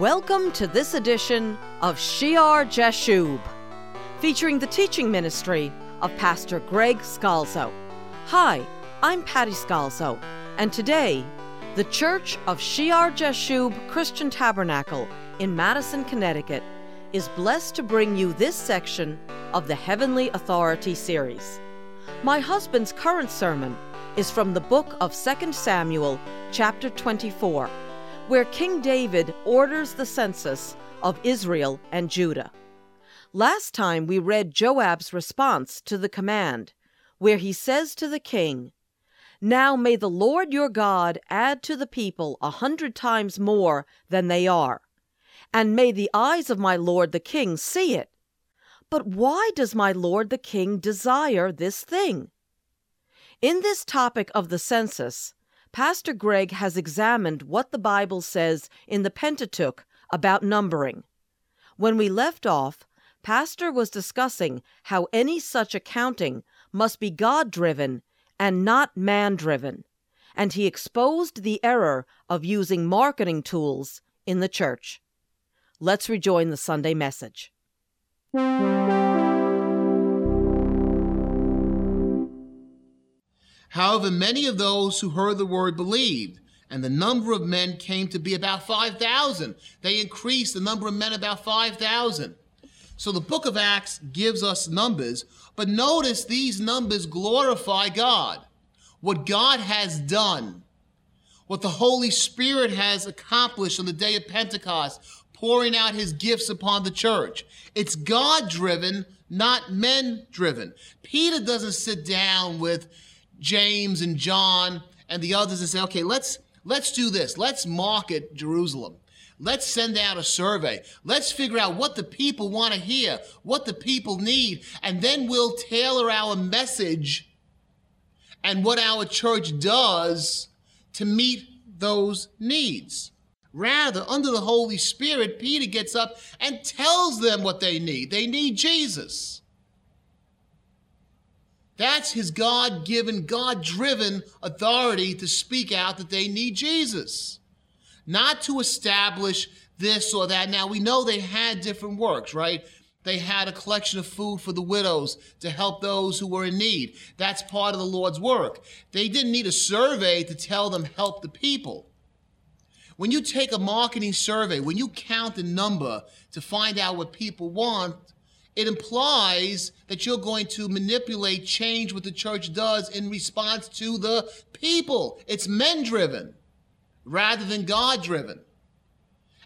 Welcome to this edition of Shear Jashub, featuring the teaching ministry of Pastor Greg Scalzo. Hi, I'm Patty Scalzo, and today, the Church of Shear Jashub Christian Tabernacle in Madison, Connecticut, is blessed to bring you this section of the Heavenly Authority series. My husband's current sermon is from the book of 2 Samuel, chapter 24 where King David orders the census of Israel and Judah. Last time we read Joab's response to the command, where he says to the king, Now may the Lord your God add to the people a hundred times more than they are, and may the eyes of my lord the king see it. But why does my lord the king desire this thing? In this topic of the census, Pastor Greg has examined what the Bible says in the Pentateuch about numbering. When we left off, Pastor was discussing how any such accounting must be God driven and not man driven, and he exposed the error of using marketing tools in the church. Let's rejoin the Sunday message. However, many of those who heard the word believed, and the number of men came to be about 5,000. They increased the number of men about 5,000. So the book of Acts gives us numbers, but notice these numbers glorify God. What God has done, what the Holy Spirit has accomplished on the day of Pentecost, pouring out his gifts upon the church. It's God driven, not men driven. Peter doesn't sit down with James and John and the others and say, okay, let's let's do this. Let's market Jerusalem. Let's send out a survey. Let's figure out what the people want to hear, what the people need, and then we'll tailor our message and what our church does to meet those needs. Rather, under the Holy Spirit, Peter gets up and tells them what they need. They need Jesus. That's his God given, God driven authority to speak out that they need Jesus, not to establish this or that. Now, we know they had different works, right? They had a collection of food for the widows to help those who were in need. That's part of the Lord's work. They didn't need a survey to tell them help the people. When you take a marketing survey, when you count the number to find out what people want, it implies that you're going to manipulate change what the church does in response to the people. It's men driven rather than God driven.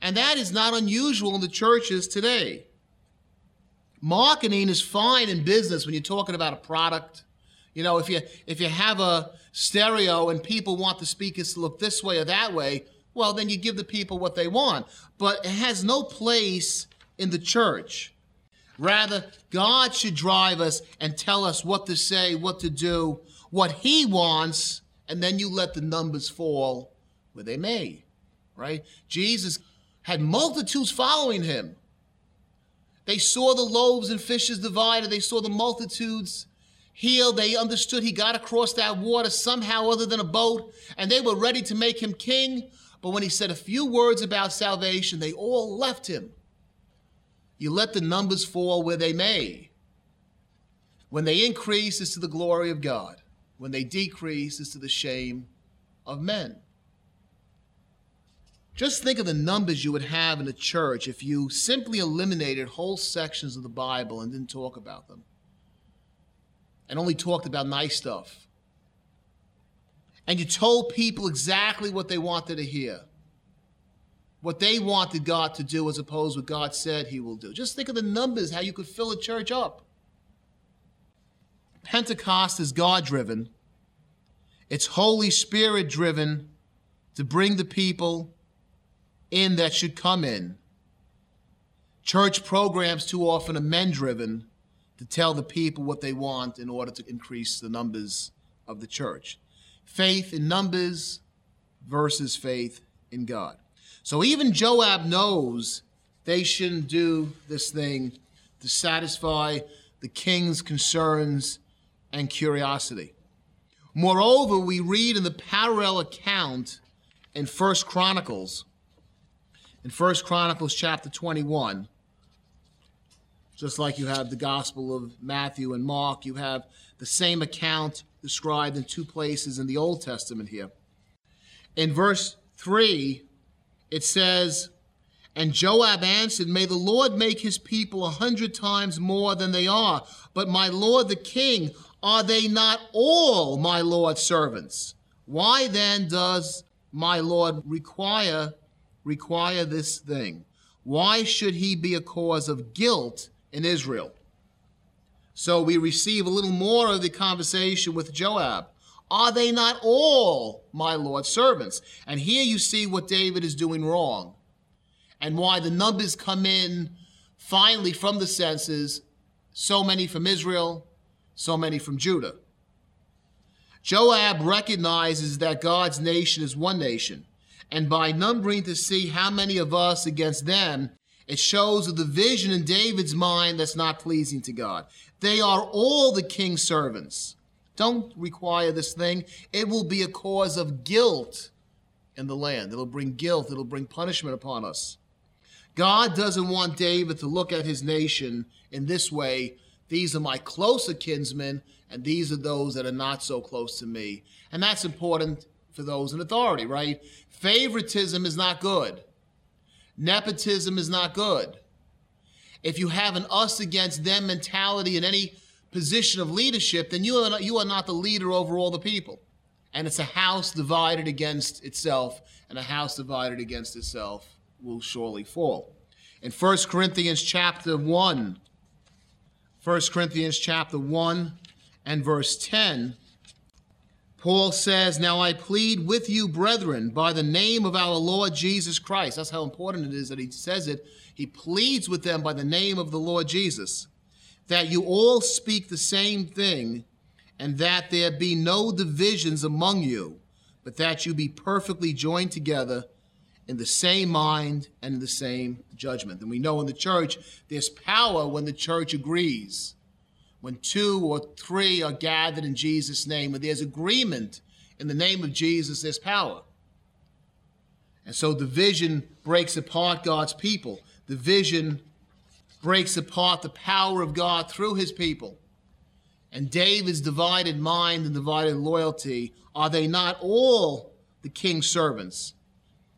And that is not unusual in the churches today. Marketing is fine in business when you're talking about a product. You know, if you if you have a stereo and people want the speakers to look this way or that way, well, then you give the people what they want. But it has no place in the church. Rather, God should drive us and tell us what to say, what to do, what He wants, and then you let the numbers fall where they may, right? Jesus had multitudes following him. They saw the loaves and fishes divided, they saw the multitudes healed. They understood he got across that water somehow other than a boat, and they were ready to make him king. But when he said a few words about salvation, they all left him. You let the numbers fall where they may. When they increase, it's to the glory of God. When they decrease, it's to the shame of men. Just think of the numbers you would have in a church if you simply eliminated whole sections of the Bible and didn't talk about them, and only talked about nice stuff. And you told people exactly what they wanted to hear what they wanted God to do as opposed to what God said he will do. Just think of the numbers, how you could fill a church up. Pentecost is God driven, it's Holy Spirit driven to bring the people in that should come in. Church programs too often are men driven to tell the people what they want in order to increase the numbers of the church. Faith in numbers versus faith in God. So even Joab knows they shouldn't do this thing to satisfy the king's concerns and curiosity. Moreover, we read in the parallel account in First Chronicles in First Chronicles chapter 21, just like you have the Gospel of Matthew and Mark, you have the same account described in two places in the Old Testament here. In verse 3, it says, And Joab answered, May the Lord make his people a hundred times more than they are. But my lord the king, are they not all my lord's servants? Why then does my lord require require this thing? Why should he be a cause of guilt in Israel? So we receive a little more of the conversation with Joab. Are they not all my Lord's servants? And here you see what David is doing wrong and why the numbers come in finally from the census so many from Israel, so many from Judah. Joab recognizes that God's nation is one nation and by numbering to see how many of us against them, it shows a division in David's mind that's not pleasing to God. They are all the king's servants. Don't require this thing. It will be a cause of guilt in the land. It'll bring guilt, it'll bring punishment upon us. God doesn't want David to look at his nation in this way. These are my closer kinsmen, and these are those that are not so close to me. And that's important for those in authority, right? Favoritism is not good. Nepotism is not good. If you have an us against them mentality in any position of leadership, then you are not, you are not the leader over all the people. And it's a house divided against itself, and a house divided against itself will surely fall. In 1 Corinthians chapter 1, 1 Corinthians chapter 1 and verse 10, Paul says, Now I plead with you, brethren, by the name of our Lord Jesus Christ. That's how important it is that he says it. He pleads with them by the name of the Lord Jesus, that you all speak the same thing, and that there be no divisions among you, but that you be perfectly joined together in the same mind and in the same judgment. And we know in the church, there's power when the church agrees when two or three are gathered in Jesus' name, when there's agreement in the name of Jesus, there's power. And so division breaks apart God's people. Division breaks apart the power of God through his people. And David's divided mind and divided loyalty, are they not all the king's servants?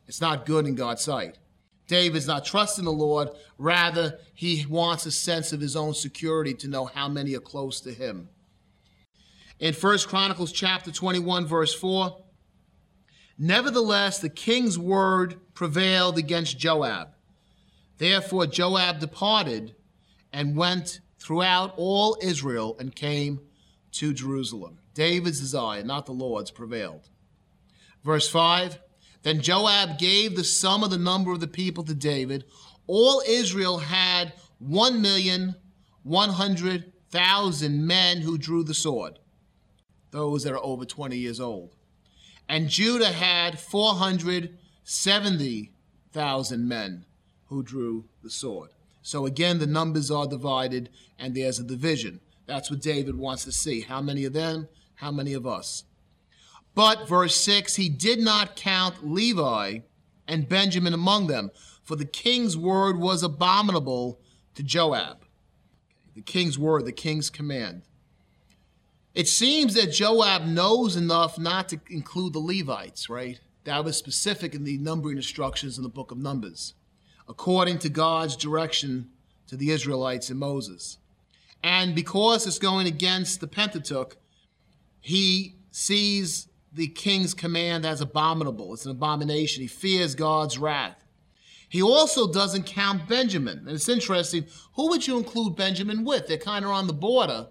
It's not good in God's sight. David's not trusting the Lord. Rather, he wants a sense of his own security to know how many are close to him. In 1 Chronicles chapter 21, verse 4, Nevertheless, the king's word prevailed against Joab. Therefore, Joab departed and went throughout all Israel and came to Jerusalem. David's desire, not the Lord's, prevailed. Verse 5 then Joab gave the sum of the number of the people to David. All Israel had one million one hundred thousand men who drew the sword, those that are over 20 years old. And Judah had 470,000 men who drew the sword. So again, the numbers are divided and there's a division. That's what David wants to see. How many of them? How many of us? But, verse 6, he did not count Levi and Benjamin among them, for the king's word was abominable to Joab. The king's word, the king's command. It seems that Joab knows enough not to include the Levites, right? That was specific in the numbering instructions in the book of Numbers, according to God's direction to the Israelites and Moses. And because it's going against the Pentateuch, he sees the king's command as abominable. It's an abomination. He fears God's wrath. He also doesn't count Benjamin. And it's interesting. Who would you include Benjamin with? They're kind of on the border.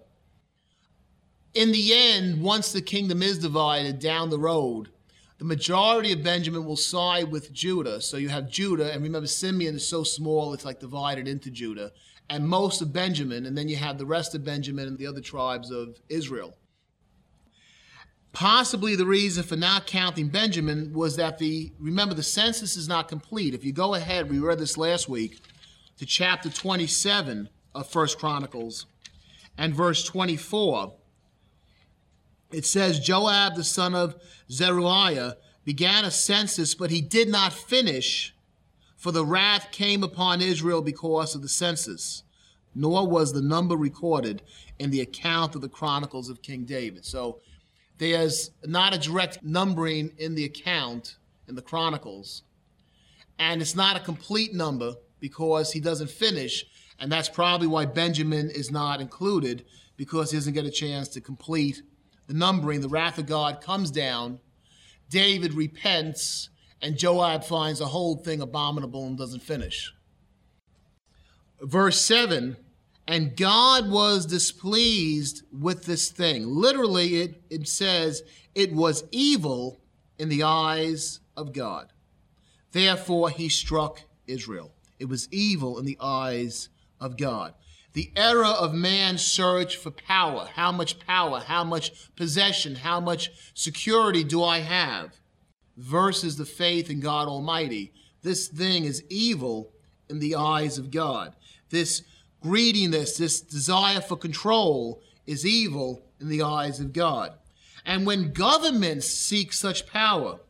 In the end, once the kingdom is divided down the road, the majority of Benjamin will side with Judah. So you have Judah, and remember, Simeon is so small, it's like divided into Judah, and most of Benjamin, and then you have the rest of Benjamin and the other tribes of Israel. Possibly the reason for not counting Benjamin was that the, remember, the census is not complete. If you go ahead, we read this last week, to chapter 27 of First Chronicles and verse 24, it says, Joab the son of Zeruiah began a census, but he did not finish For the wrath came upon Israel because of the census, nor was the number recorded in the account of the Chronicles of King David. So there's not a direct numbering in the account in the Chronicles, and it's not a complete number because he doesn't finish, and that's probably why Benjamin is not included because he doesn't get a chance to complete the numbering. The wrath of God comes down, David repents, and Joab finds the whole thing abominable and doesn't finish. Verse 7 and God was displeased with this thing. Literally, it, it says it was evil in the eyes of God. Therefore, he struck Israel. It was evil in the eyes of God. The era of man's search for power how much power, how much possession, how much security do I have versus the faith in God Almighty. This thing is evil in the eyes of God. This greediness, this desire for control is evil in the eyes of God. And when governments seek such power,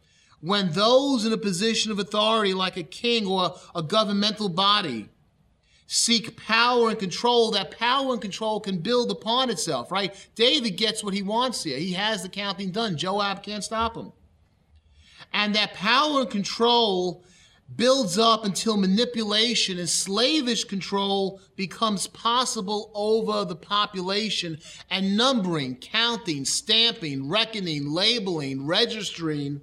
when those in a position of authority, like a king or a governmental body, seek power and control, that power and control can build upon itself, right? David gets what he wants here. He has the counting done. Joab can't stop him. And that power and control builds up until manipulation and slavish control becomes possible over the population, and numbering, counting, stamping, reckoning, labeling, registering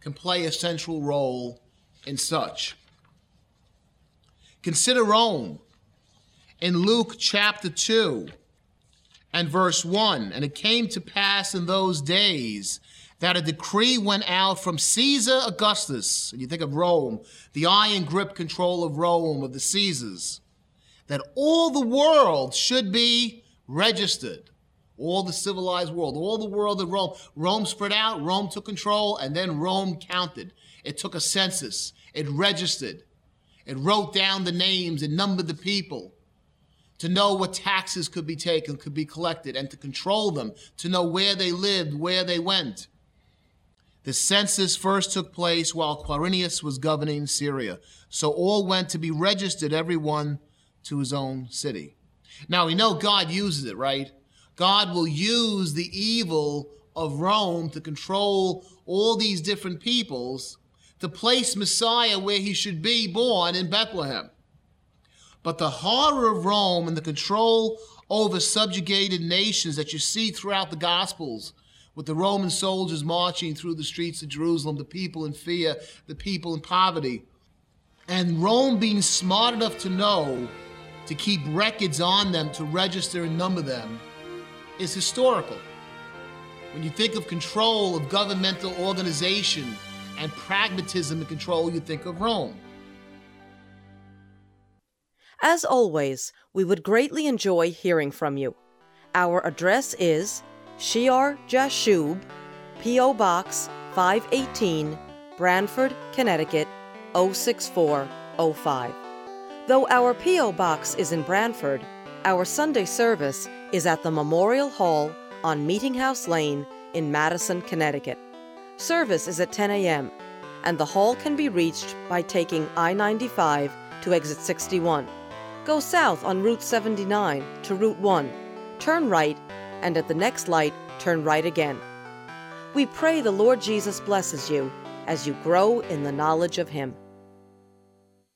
can play a central role in such. Consider Rome in Luke chapter 2 and verse 1. And it came to pass in those days that a decree went out from Caesar Augustus, and you think of Rome, the iron grip control of Rome, of the Caesars, that all the world should be registered. All the civilized world, all the world of Rome. Rome spread out, Rome took control, and then Rome counted. It took a census, it registered, it wrote down the names, and numbered the people to know what taxes could be taken, could be collected, and to control them, to know where they lived, where they went. The census first took place while Quirinius was governing Syria. So all went to be registered, everyone to his own city. Now we know God uses it, right? God will use the evil of Rome to control all these different peoples to place Messiah where he should be born in Bethlehem. But the horror of Rome and the control over subjugated nations that you see throughout the Gospels with the Roman soldiers marching through the streets of Jerusalem, the people in fear, the people in poverty. And Rome being smart enough to know to keep records on them, to register and number them, is historical. When you think of control of governmental organization and pragmatism and control, you think of Rome. As always, we would greatly enjoy hearing from you. Our address is Shear Jashub, P.O. Box 518, Branford, Connecticut 06405. Though our P.O. Box is in Branford, our Sunday service is at the Memorial Hall on Meeting House Lane in Madison, Connecticut. Service is at 10 a.m., and the hall can be reached by taking I 95 to exit 61. Go south on Route 79 to Route 1, turn right and at the next light, turn right again. We pray the Lord Jesus blesses you as you grow in the knowledge of Him.